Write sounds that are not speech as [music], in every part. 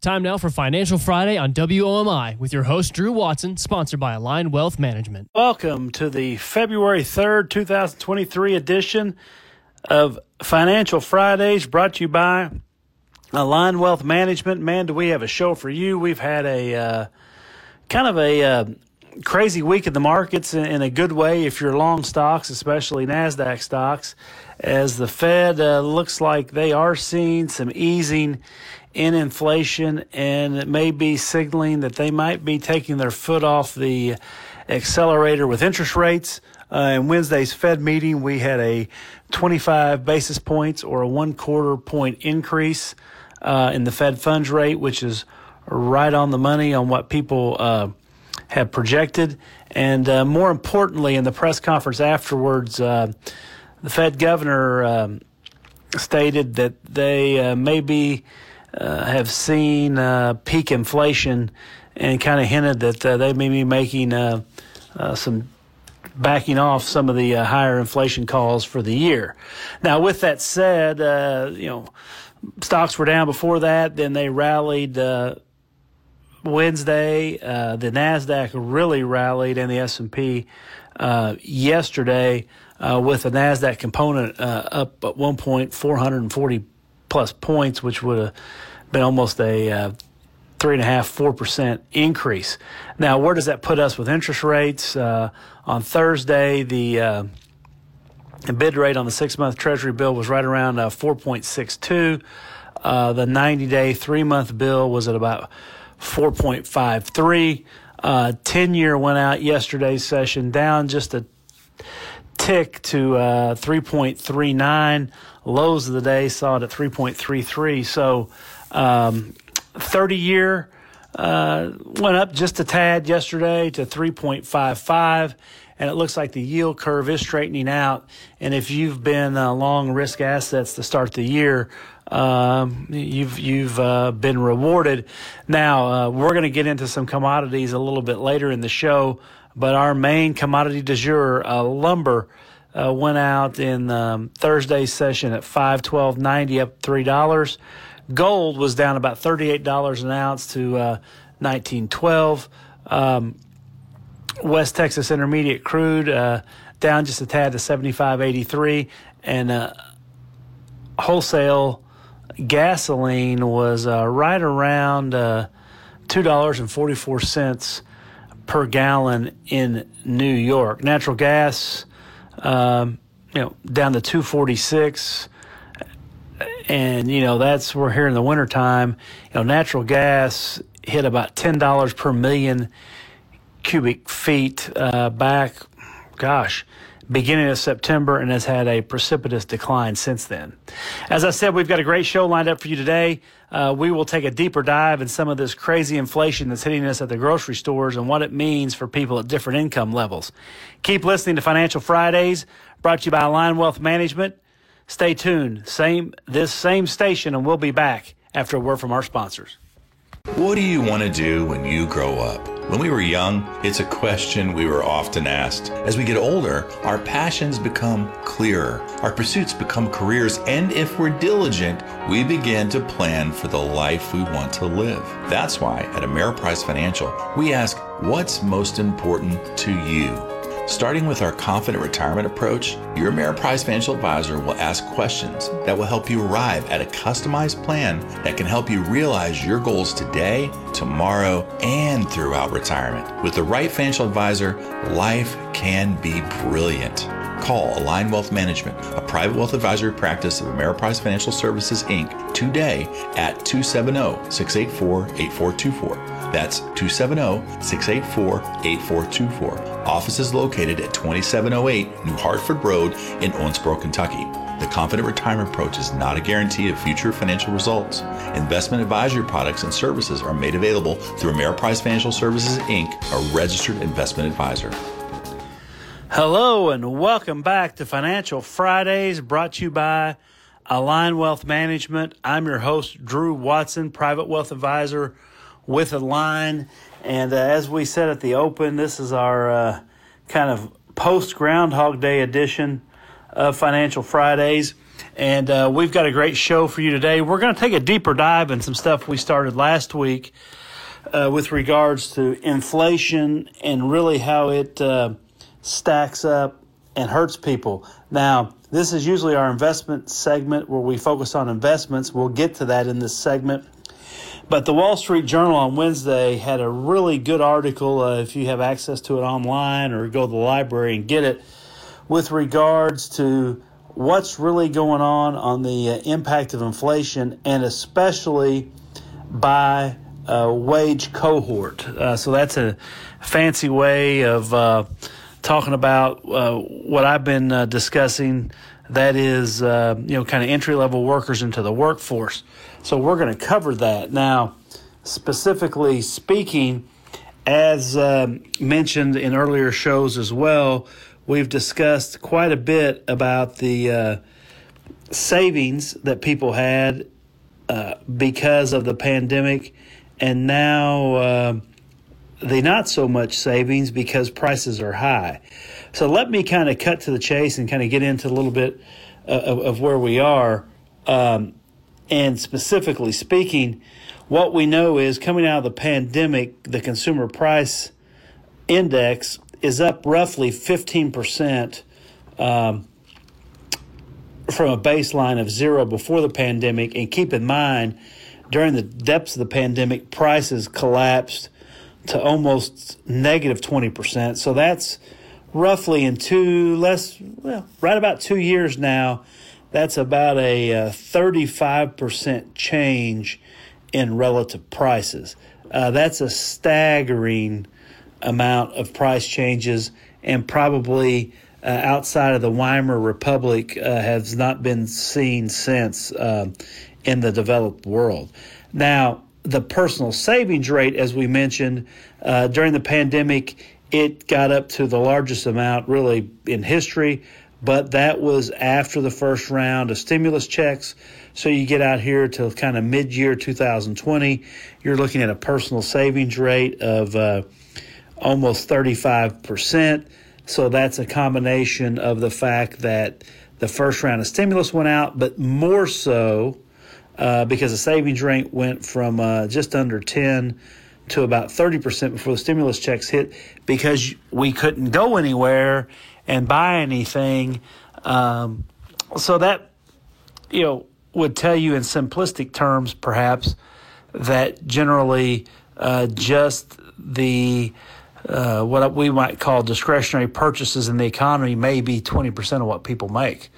Time now for Financial Friday on WOMI with your host, Drew Watson, sponsored by Align Wealth Management. Welcome to the February 3rd, 2023 edition of Financial Fridays brought to you by Align Wealth Management. Man, do we have a show for you. We've had a uh, kind of a uh, crazy week in the markets in, in, a good way if you're long stocks, especially NASDAQ stocks, as the Fed uh, looks like they are seeing some easing in inflation, and it may be signaling that they might be taking their foot off the accelerator with interest rates. Uh, in Wednesday's Fed meeting, we had a 25 basis points or a one quarter point increase uh, in the Fed funds rate, which is right on the money on what people uh, have projected. And uh, more importantly, in the press conference afterwards, uh, the Fed governor um, stated that they uh, may be uh, have seen uh, peak inflation and kind of hinted that uh, they may be making uh, uh, some backing off some of the uh, higher inflation calls for the year. Now, with that said, you know, stocks were down before that, then they rallied. Wednesday, the Nasdaq really rallied, and the S and P yesterday, with the Nasdaq component up at one point four hundred and forty plus points, which would have been almost a uh, three and a half, four percent increase. Now, where does that put us with interest rates? Uh, on Thursday, the uh, bid rate on the six-month Treasury bill was right around uh, 4.62. Uh, the 90-day three-month bill was at about 4.53. Uh, 10-year went out yesterday's session down just a tick to 3.39 lows of the day saw it at 3.33. So, um, 30 year uh, went up just a tad yesterday to 3.55, and it looks like the yield curve is straightening out. And if you've been uh, long risk assets to start the year, um, you've you've uh, been rewarded. Now uh, we're going to get into some commodities a little bit later in the show, but our main commodity du jour, uh, lumber uh, went out in um, Thursday's session at five twelve ninety, up three dollars. Gold was down about thirty eight dollars an ounce to uh, nineteen twelve. Um, West Texas Intermediate crude uh, down just a tad to seventy five eighty three, and uh, wholesale gasoline was uh, right around uh, two dollars and forty four cents per gallon in New York. Natural gas um, you know, down to 246. And, you know, that's, we're here in the wintertime. You know, natural gas hit about $10 per million cubic feet uh, back, gosh, beginning of September and has had a precipitous decline since then. As I said, we've got a great show lined up for you today. Uh, we will take a deeper dive in some of this crazy inflation that's hitting us at the grocery stores and what it means for people at different income levels. Keep listening to Financial Fridays, brought to you by Align Wealth Management. Stay tuned. Same this same station, and we'll be back after a word from our sponsors. What do you want to do when you grow up? When we were young, it's a question we were often asked. As we get older, our passions become clearer, our pursuits become careers, and if we're diligent, we begin to plan for the life we want to live. That's why at Ameriprise Financial, we ask, What's most important to you? Starting with our confident retirement approach, your Ameriprise financial advisor will ask questions that will help you arrive at a customized plan that can help you realize your goals today, tomorrow, and throughout retirement. With the right financial advisor, life can be brilliant. Call Align Wealth Management, a private wealth advisory practice of Ameriprise Financial Services Inc., today at 270 684 8424. That's 270 684 8424. Office is located at 2708 New Hartford Road in Owensboro, Kentucky. The Confident Retirement Approach is not a guarantee of future financial results. Investment advisory products and services are made available through Ameriprise Financial Services Inc., a registered investment advisor. Hello and welcome back to Financial Fridays brought to you by Align Wealth Management. I'm your host, Drew Watson, private wealth advisor with Align. And uh, as we said at the open, this is our uh, kind of post Groundhog Day edition of Financial Fridays. And uh, we've got a great show for you today. We're going to take a deeper dive in some stuff we started last week uh, with regards to inflation and really how it uh, stacks up and hurts people. Now, this is usually our investment segment where we focus on investments. We'll get to that in this segment. But the Wall Street Journal on Wednesday had a really good article. Uh, if you have access to it online or go to the library and get it, with regards to what's really going on on the uh, impact of inflation and especially by uh, wage cohort. Uh, so that's a fancy way of uh, talking about uh, what I've been uh, discussing. That is, you know, kind of entry level workers into the workforce. So we're going to cover that now. Specifically speaking, as mentioned in earlier shows as well, we've discussed quite a bit about the uh, savings that people had uh, because of the pandemic, and now uh, the not so much savings because prices are high. So let me kind of cut to the chase and kind of get into a little bit uh, of, of where we are. Um, and specifically speaking, what we know is coming out of the pandemic, the consumer price index is up roughly 15% um, from a baseline of zero before the pandemic. And keep in mind, during the depths of the pandemic, prices collapsed to almost negative 20%. So that's roughly in two, less, well, right about two years now. That's about a uh, 35% change in relative prices. Uh, that's a staggering amount of price changes, and probably uh, outside of the Weimar Republic uh, has not been seen since uh, in the developed world. Now, the personal savings rate, as we mentioned uh, during the pandemic, it got up to the largest amount really in history, but that was after the first round of stimulus checks. So you get out here to kind of mid year 2020, you're looking at a personal savings rate of uh, almost 35%. So that's a combination of the fact that the first round of stimulus went out, but more so uh, because the savings rate went from uh, just under 10 to about 30% before the stimulus checks hit because we couldn't go anywhere and buy anything. Um, so that, you know, would tell you in simplistic terms, perhaps, that generally uh, just the uh, what we might call discretionary purchases in the economy may be 20% of what people make.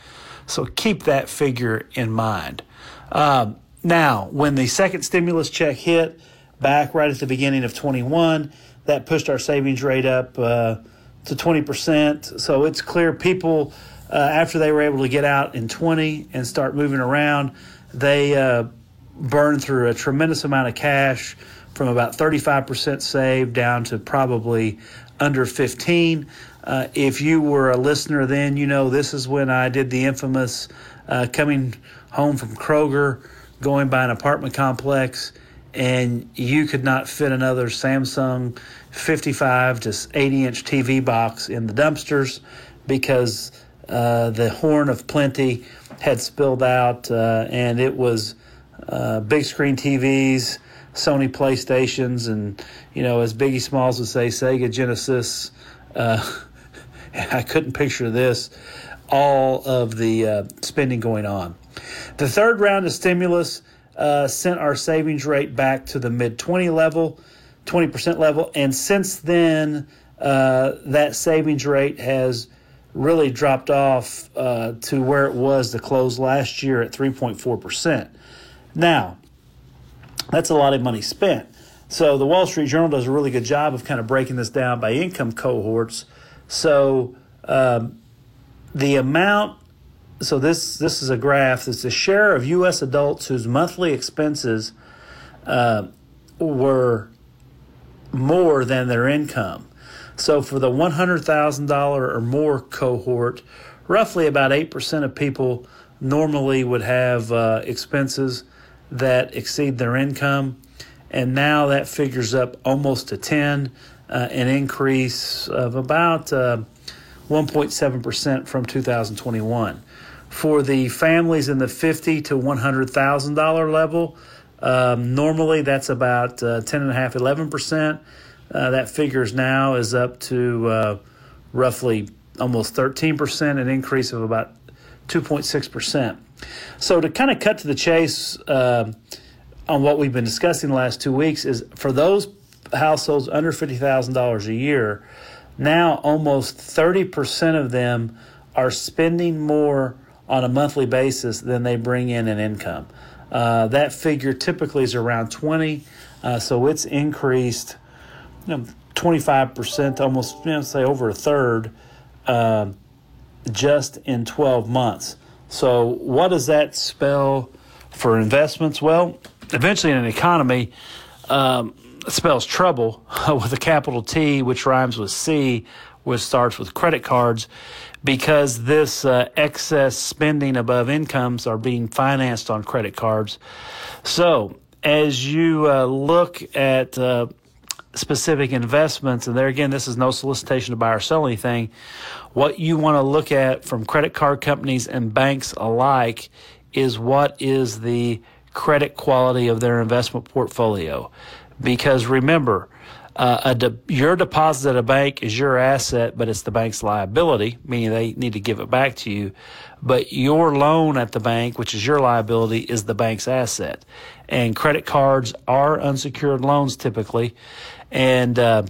So keep that figure in mind. Um, now, when the second stimulus check hit back right at the beginning of 21, that pushed our savings rate up uh, to 20%. So it's clear people, uh, after they were able to get out in 20 and start moving around, they uh, burned through a tremendous amount of cash from about 35% saved down to probably under 15. Uh, if you were a listener then, you know this is when I did the infamous uh, coming home from Kroger, going by an apartment complex, and you could not fit another Samsung 55 to 80 inch TV box in the dumpsters because uh, the horn of plenty had spilled out, uh, and it was uh, big screen TVs Sony PlayStations and you know as Biggie Smalls would say Sega Genesis. Uh, [laughs] I couldn't picture this. All of the uh, spending going on. The third round of stimulus uh, sent our savings rate back to the mid 20 level, 20% level, and since then uh, that savings rate has really dropped off uh, to where it was to close last year at 3.4%. Now, that's a lot of money spent. So the Wall Street Journal does a really good job of kind of breaking this down by income cohorts. So um, the amount, so this this is a graph. It's the share of U.S. adults whose monthly expenses uh, were more than their income. So for the one hundred thousand dollar or more cohort, roughly about eight percent of people normally would have uh, expenses that exceed their income. And now that figures up almost to 10, uh, an increase of about uh, 1.7% from 2021. for the families in the fifty to one hundred thousand dollar level. Um, normally, that's about uh, 11%. Uh, that figures now is up to uh, roughly almost thirteen percent, an increase of about two point six percent. So to kind of cut to the chase uh, on what we've been discussing the last two weeks is for those households under fifty thousand dollars a year, now almost thirty percent of them are spending more on a monthly basis than they bring in in income. Uh, that figure typically is around 20, uh, so it's increased you know, 25%, almost you know, say over a third, uh, just in 12 months. So, what does that spell for investments? Well, eventually in an economy, um, spells trouble [laughs] with a capital T, which rhymes with C, which starts with credit cards, because this uh, excess spending above incomes are being financed on credit cards. So, as you uh, look at uh, specific investments, and there again, this is no solicitation to buy or sell anything. What you want to look at from credit card companies and banks alike is what is the credit quality of their investment portfolio. Because remember, uh, de- your deposit at a bank is your asset, but it's the bank's liability, meaning they need to give it back to you. But your loan at the bank, which is your liability, is the bank's asset. And credit cards are unsecured loans typically. And uh,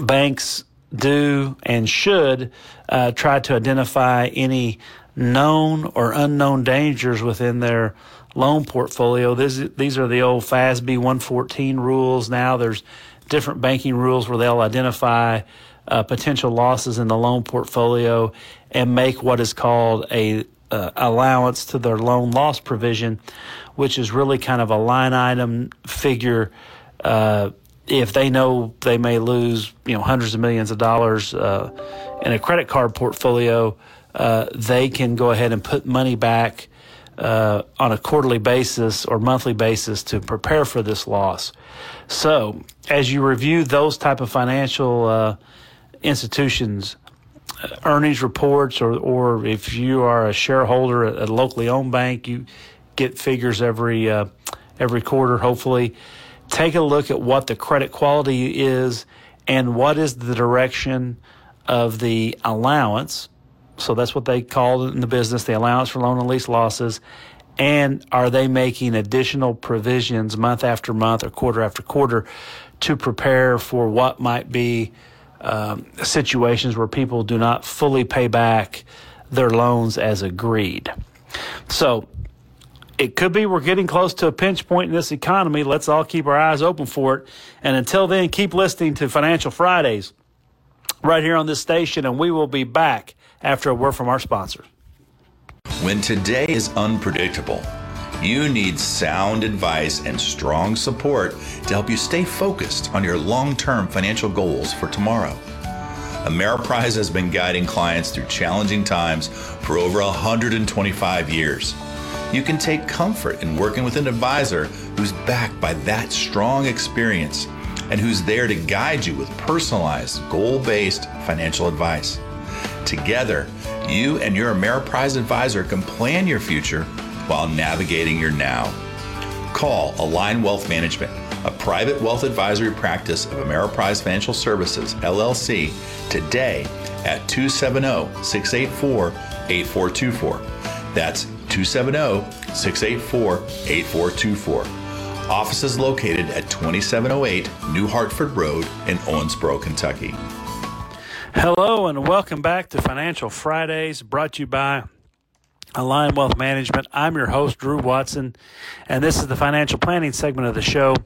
banks do and should uh, try to identify any known or unknown dangers within their loan portfolio. This, these are the old FASB 114 rules. Now there's different banking rules where they'll identify uh, potential losses in the loan portfolio and make what is called a uh, allowance to their loan loss provision, which is really kind of a line item figure. Uh, if they know they may lose, you know, hundreds of millions of dollars uh, in a credit card portfolio, uh, they can go ahead and put money back uh, on a quarterly basis or monthly basis to prepare for this loss. So, as you review those type of financial uh, institutions, uh, earnings reports, or or if you are a shareholder at a locally owned bank, you get figures every uh, every quarter. Hopefully, take a look at what the credit quality is and what is the direction of the allowance so that's what they call it in the business, the allowance for loan and lease losses. And are they making additional provisions month after month or quarter after quarter to prepare for what might be um, situations where people do not fully pay back their loans as agreed? So it could be we're getting close to a pinch point in this economy. Let's all keep our eyes open for it. And until then, keep listening to Financial Fridays right here on this station, and we will be back after a word from our sponsors. When today is unpredictable, you need sound advice and strong support to help you stay focused on your long term financial goals for tomorrow. Ameriprise has been guiding clients through challenging times for over 125 years. You can take comfort in working with an advisor who's backed by that strong experience and who's there to guide you with personalized, goal based financial advice. Together, you and your Ameriprise advisor can plan your future while navigating your now. Call Align Wealth Management, a private wealth advisory practice of Ameriprise Financial Services, LLC, today at 270 684 8424. That's 270 684 8424. Offices located at 2708 New Hartford Road in Owensboro, Kentucky. Hello and welcome back to Financial Fridays, brought to you by Align Wealth Management. I'm your host, Drew Watson, and this is the financial planning segment of the show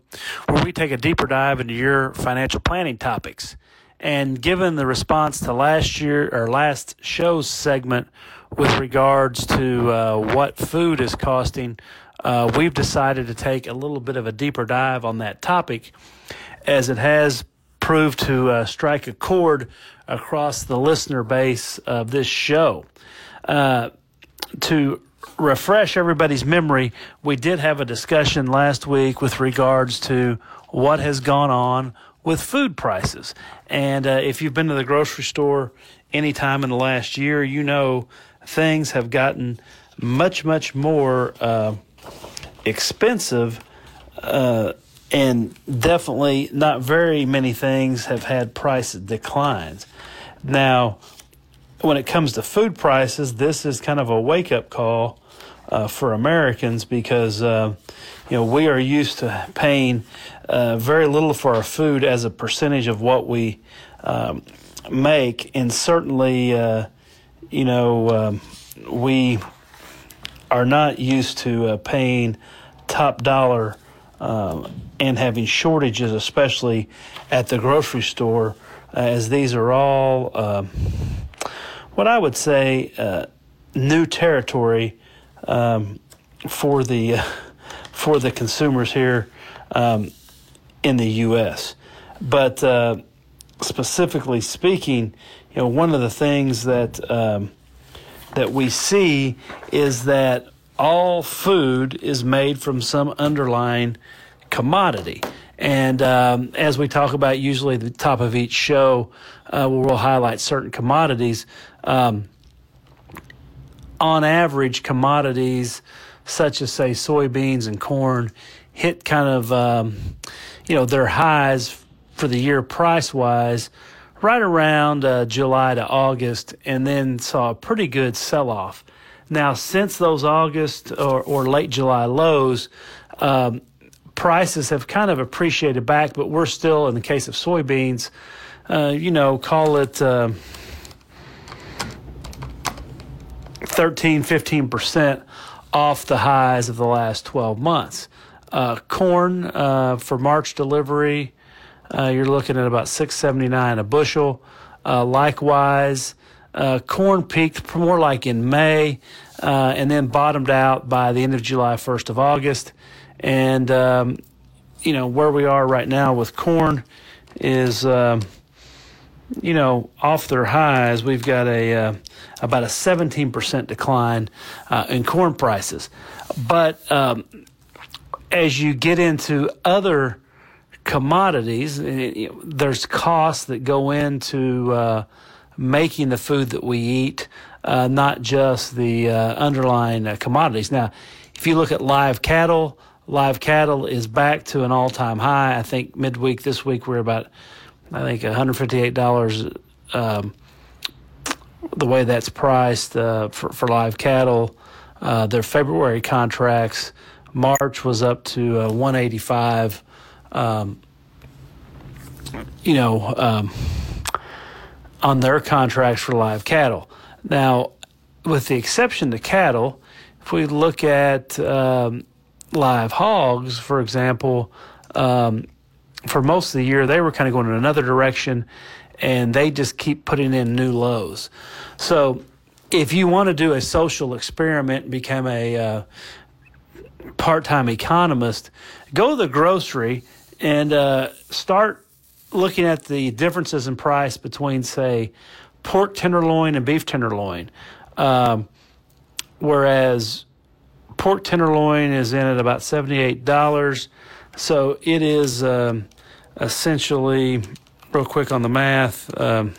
where we take a deeper dive into your financial planning topics. And given the response to last year or last show's segment with regards to uh, what food is costing, uh, we've decided to take a little bit of a deeper dive on that topic as it has proved to uh, strike a chord across the listener base of this show. Uh, to refresh everybody's memory, we did have a discussion last week with regards to what has gone on with food prices. And uh, if you've been to the grocery store any time in the last year, you know things have gotten much, much more uh, expensive, uh, and definitely not very many things have had price declines. Now, when it comes to food prices, this is kind of a wake up call uh, for Americans because uh, you know we are used to paying uh, very little for our food as a percentage of what we um, make, and certainly uh, you know um, we are not used to uh, paying top dollar um, and having shortages, especially at the grocery store, as these are all um, what I would say uh, new territory um, for the for the consumers here um, in the U.S. But uh, specifically speaking, you know, one of the things that um, that we see is that all food is made from some underlying commodity. And um, as we talk about, usually the top of each show, uh, we'll highlight certain commodities. Um, on average, commodities such as, say, soybeans and corn hit kind of, um, you know, their highs for the year price wise right around uh, July to August and then saw a pretty good sell off. Now, since those August or, or late July lows, um, prices have kind of appreciated back, but we're still, in the case of soybeans, uh, you know, call it uh, 13, 15% off the highs of the last 12 months. Uh, corn uh, for March delivery, uh, you're looking at about 679 a bushel. Uh, likewise, uh, corn peaked more like in May uh, and then bottomed out by the end of July, 1st of August. And, um, you know, where we are right now with corn is, um, you know, off their highs. We've got a uh, about a 17% decline uh, in corn prices. But um, as you get into other commodities, there's costs that go into uh, making the food that we eat, uh, not just the uh, underlying uh, commodities. Now, if you look at live cattle, live cattle is back to an all time high. I think midweek this week we're about, I think, $158 um, the way that's priced uh, for, for live cattle. Uh, their February contracts, March was up to 185 um, you know, um, on their contracts for live cattle. Now, with the exception to cattle, if we look at um, live hogs, for example, um, for most of the year they were kind of going in another direction, and they just keep putting in new lows. So, if you want to do a social experiment and become a uh, part-time economist, go to the grocery and uh, start looking at the differences in price between, say, pork tenderloin and beef tenderloin. Um, whereas pork tenderloin is in at about $78. So it is um, essentially, real quick on the math, um,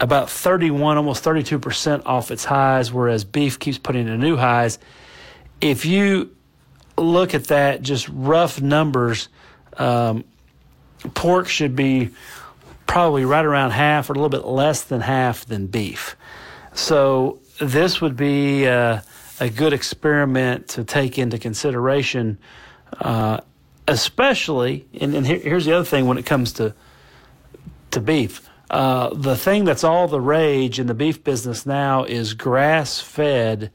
about 31, almost 32% off its highs, whereas beef keeps putting in new highs. If you look at that, just rough numbers, um, pork should be probably right around half or a little bit less than half than beef. So this would be uh, a good experiment to take into consideration, uh, especially. And, and here, here's the other thing when it comes to to beef. Uh, the thing that's all the rage in the beef business now is grass fed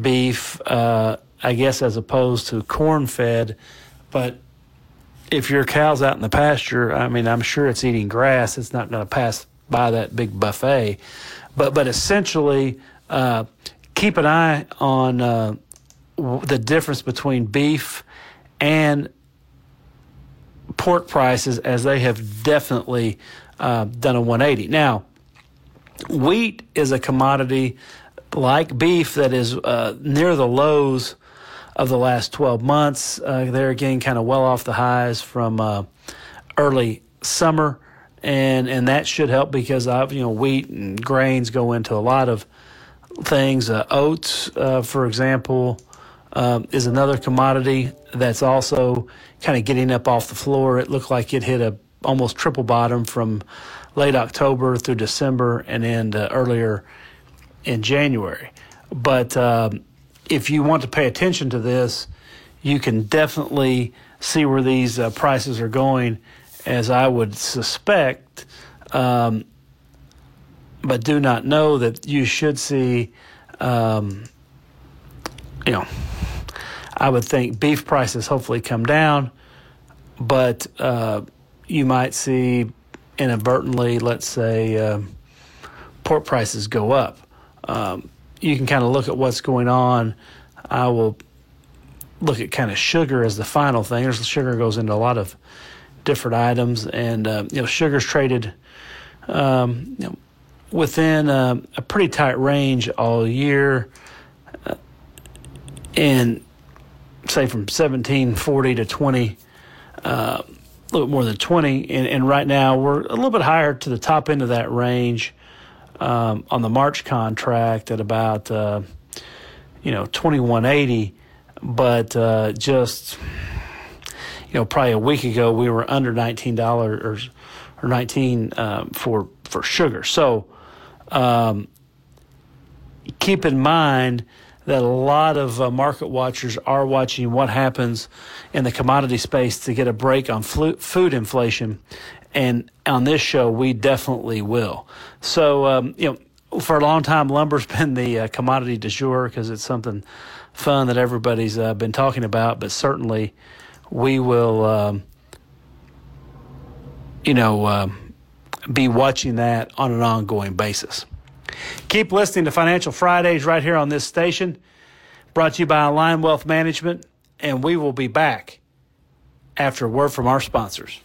beef, uh, I guess, as opposed to corn fed. But if your cow's out in the pasture, I mean, I'm sure it's eating grass. It's not going to pass by that big buffet. But, but essentially, uh, keep an eye on uh, the difference between beef and pork prices as they have definitely uh, done a 180. Now, wheat is a commodity like beef that is uh, near the lows of the last 12 months. Uh, they're again kind of well off the highs from uh, early summer, and and that should help because of you know wheat and grains go into a lot of things. Uh, oats, uh, for example, um, is another commodity that's also kind of getting up off the floor. It looked like it hit a almost triple bottom from late October through December and then uh, earlier in January. But um, if you want to pay attention to this, you can definitely see where these uh, prices are going, as I would suspect, um, but do not know that you should see, um, you know, I would think beef prices hopefully come down, but uh, you might see inadvertently, let's say, uh, pork prices go up. Um, you can kind of look at what's going on. I will look at kind of sugar as the final thing. There's sugar goes into a lot of different items, and uh, you know, sugar's traded um, you know, within a pretty tight range all year, uh, and say from 1740 to 20. Uh, a little bit more than 20, and, and, right now we're a little bit higher to the top end of that range um, on the March contract at about uh, you know 2180, but uh, just you know probably a week ago we were under 19 dollars or, or 19 um, for for sugar. So um, keep in mind that a lot of uh, market watchers are watching what happens in the commodity space to get a break on flu- food inflation. And on this show, we definitely will. So, um, you know, for a long time, lumber's [laughs] been the uh, commodity du jour because it's something fun that everybody's uh, been talking about. But certainly, we will, um, you know, um, be watching that on an ongoing basis. Keep listening to Financial Fridays right here on this station, brought to you by Align Wealth Management, and we will be back after a word from our sponsors.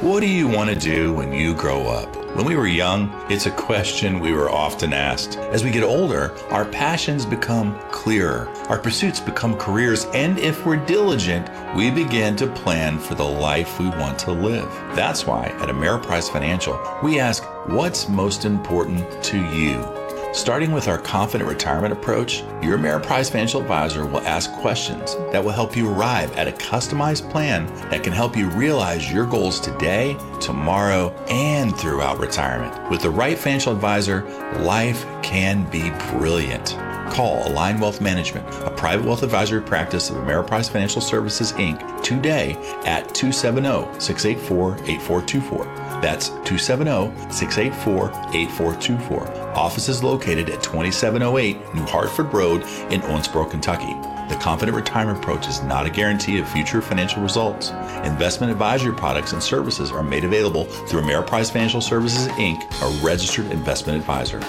What do you want to do when you grow up? When we were young, it's a question we were often asked. As we get older, our passions become clearer, our pursuits become careers, and if we're diligent, we begin to plan for the life we want to live. That's why at Ameriprise Financial, we ask, what's most important to you? Starting with our confident retirement approach, your Ameriprise financial advisor will ask questions that will help you arrive at a customized plan that can help you realize your goals today, tomorrow, and throughout retirement. With the right financial advisor, life can be brilliant. Call Align Wealth Management, a private wealth advisory practice of Ameriprise Financial Services Inc., today at 270 684 8424. That's 270 684 8424. Office is located at 2708 New Hartford Road in Owensboro, Kentucky. The Confident Retirement Approach is not a guarantee of future financial results. Investment advisory products and services are made available through Ameriprise Financial Services Inc., a registered investment advisor.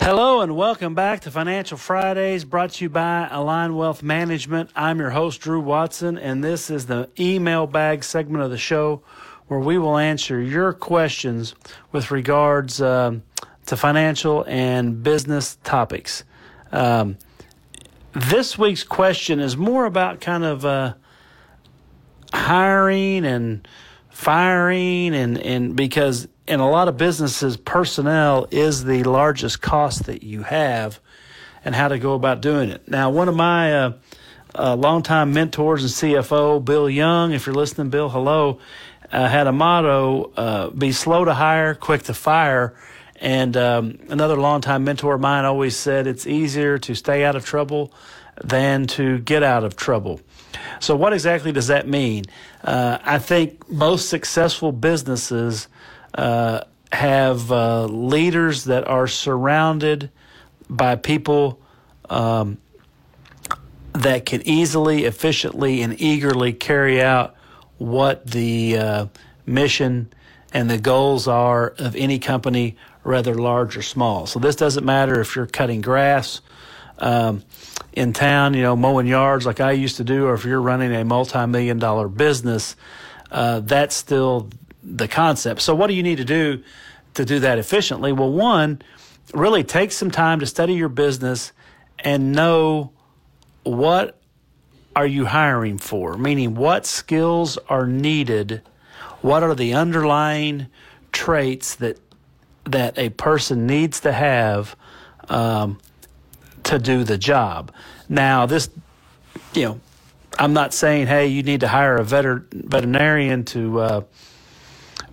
Hello and welcome back to Financial Fridays brought to you by Align Wealth Management. I'm your host, Drew Watson, and this is the email bag segment of the show where we will answer your questions with regards um, to financial and business topics. Um, this week's question is more about kind of uh, hiring and firing, and, and because in a lot of businesses, personnel is the largest cost that you have and how to go about doing it. Now, one of my uh, uh, longtime mentors and CFO, Bill Young, if you're listening, Bill, hello, uh, had a motto uh, be slow to hire, quick to fire. And um, another longtime mentor of mine always said it's easier to stay out of trouble than to get out of trouble. So, what exactly does that mean? Uh, I think most successful businesses uh, have uh, leaders that are surrounded by people um, that can easily, efficiently, and eagerly carry out what the uh, mission and the goals are of any company, whether large or small. So this doesn't matter if you're cutting grass um, in town, you know, mowing yards like I used to do, or if you're running a multi-million dollar business. Uh, that's still the concept. So what do you need to do to do that efficiently? Well, one, really take some time to study your business and know what are you hiring for? Meaning, what skills are needed? What are the underlying traits that that a person needs to have um, to do the job. Now, this, you know, I'm not saying, hey, you need to hire a veter- veterinarian to uh,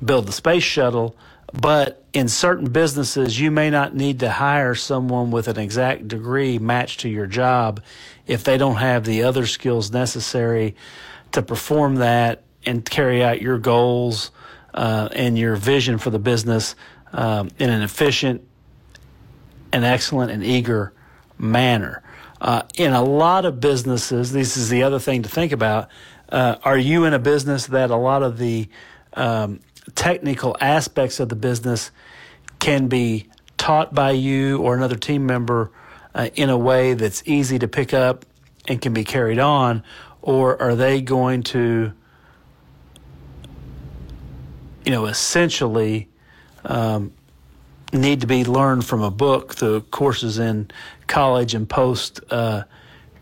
build the space shuttle, but in certain businesses, you may not need to hire someone with an exact degree matched to your job if they don't have the other skills necessary to perform that and carry out your goals uh, and your vision for the business um, in an efficient and excellent and eager manner. Uh, in a lot of businesses, this is the other thing to think about. Uh, are you in a business that a lot of the um, technical aspects of the business can be taught by you or another team member uh, in a way that's easy to pick up and can be carried on, or are they going to, you know, essentially um, need to be learned from a book through courses in college and post uh,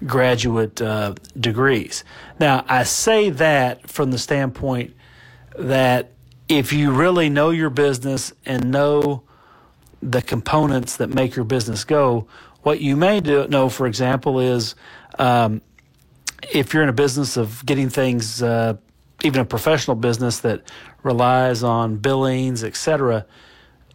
graduate uh, degrees? Now, I say that from the standpoint that if you really know your business and know the components that make your business go, what you may do, know, for example, is um, if you're in a business of getting things, uh, even a professional business that relies on billings, et cetera,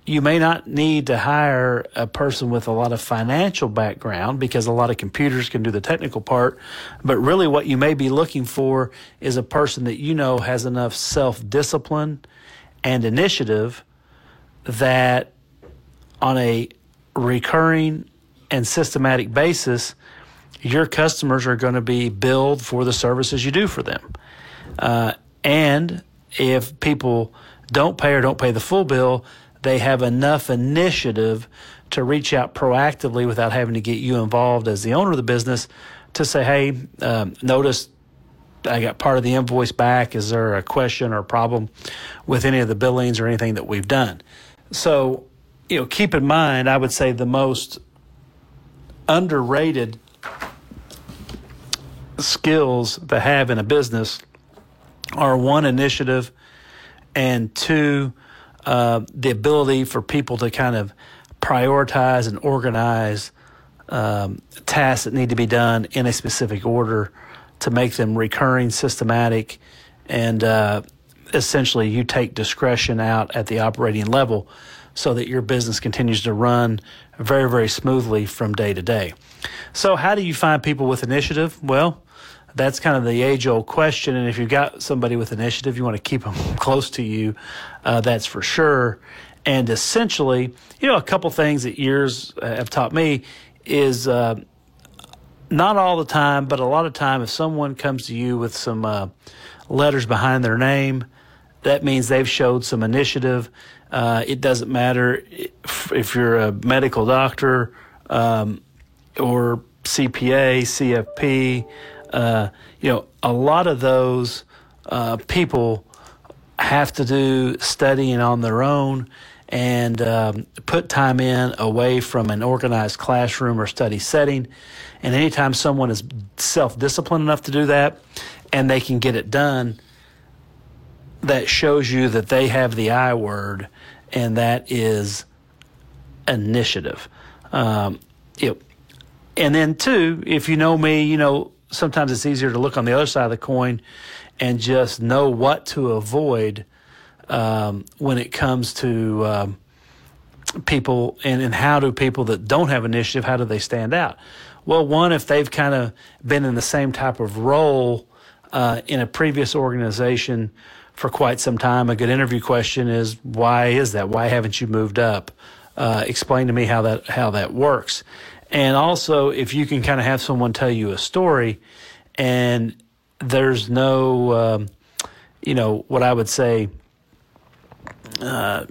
you may not need to hire a person with a lot of financial background because a lot of computers can do the technical part. But really, what you may be looking for is a person that you know has enough self discipline and initiative that on a recurring and systematic basis, your customers are going to be billed for the services you do for them. Uh, and if people don't pay or don't pay the full bill, they have enough initiative to reach out proactively without having to get you involved as the owner of the business to say, hey, um, notice I got part of the invoice back. Is there a question or a problem with any of the billings or anything that we've done? So, you know, keep in mind, I would say the most underrated skills to have in a business are one, initiative, and two, uh, the ability for people to kind of prioritize and organize um, tasks that need to be done in a specific order to make them recurring, systematic, and uh, essentially you take discretion out at the operating level so that your business continues to run very, very smoothly from day to day. So, how do you find people with initiative? Well, that's kind of the age old question. And if you've got somebody with initiative, you want to keep them [laughs] close to you, uh, that's for sure. And essentially, you know, a couple things that years have taught me is uh, not all the time, but a lot of time, if someone comes to you with some uh, letters behind their name, that means they've showed some initiative. Uh, it doesn't matter if, if, you're a medical doctor um, or CPA, CFP. Uh, you know, a lot of those uh, people have to do studying on their own and um, put time in away from an organized classroom or study setting. And anytime someone is self disciplined enough to do that and they can get it done, that shows you that they have the I word, and that is initiative. Um, know, and then, two, if you know me, you know, sometimes it's easier to look on the other side of the coin and just know what to avoid um, when it comes to um, people and, and how do people that don't have initiative, how do they stand out? Well, one, if they've kind of been in the same type of role uh, in a previous organization for quite some time, a good interview question is, why is that? Why haven't you moved up? Uh, explain to me how that how that works. And also, if you can kind of have someone tell you a story, and there's no, um, you know, what I would say, uh,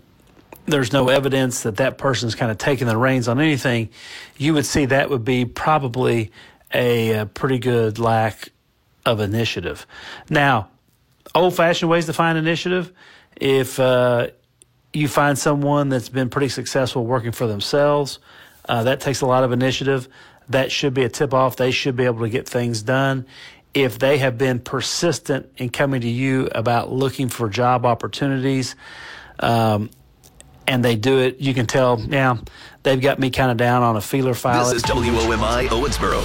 there's no evidence that that person's kind of taking the reins on anything, you would see that would be probably a, a pretty good lack of initiative. Now, old fashioned ways to find initiative, if uh, you find someone that's been pretty successful working for themselves, uh, that takes a lot of initiative. That should be a tip off. They should be able to get things done. If they have been persistent in coming to you about looking for job opportunities, um, and they do it. You can tell, yeah, they've got me kind of down on a feeler file. This is WOMI Owensboro.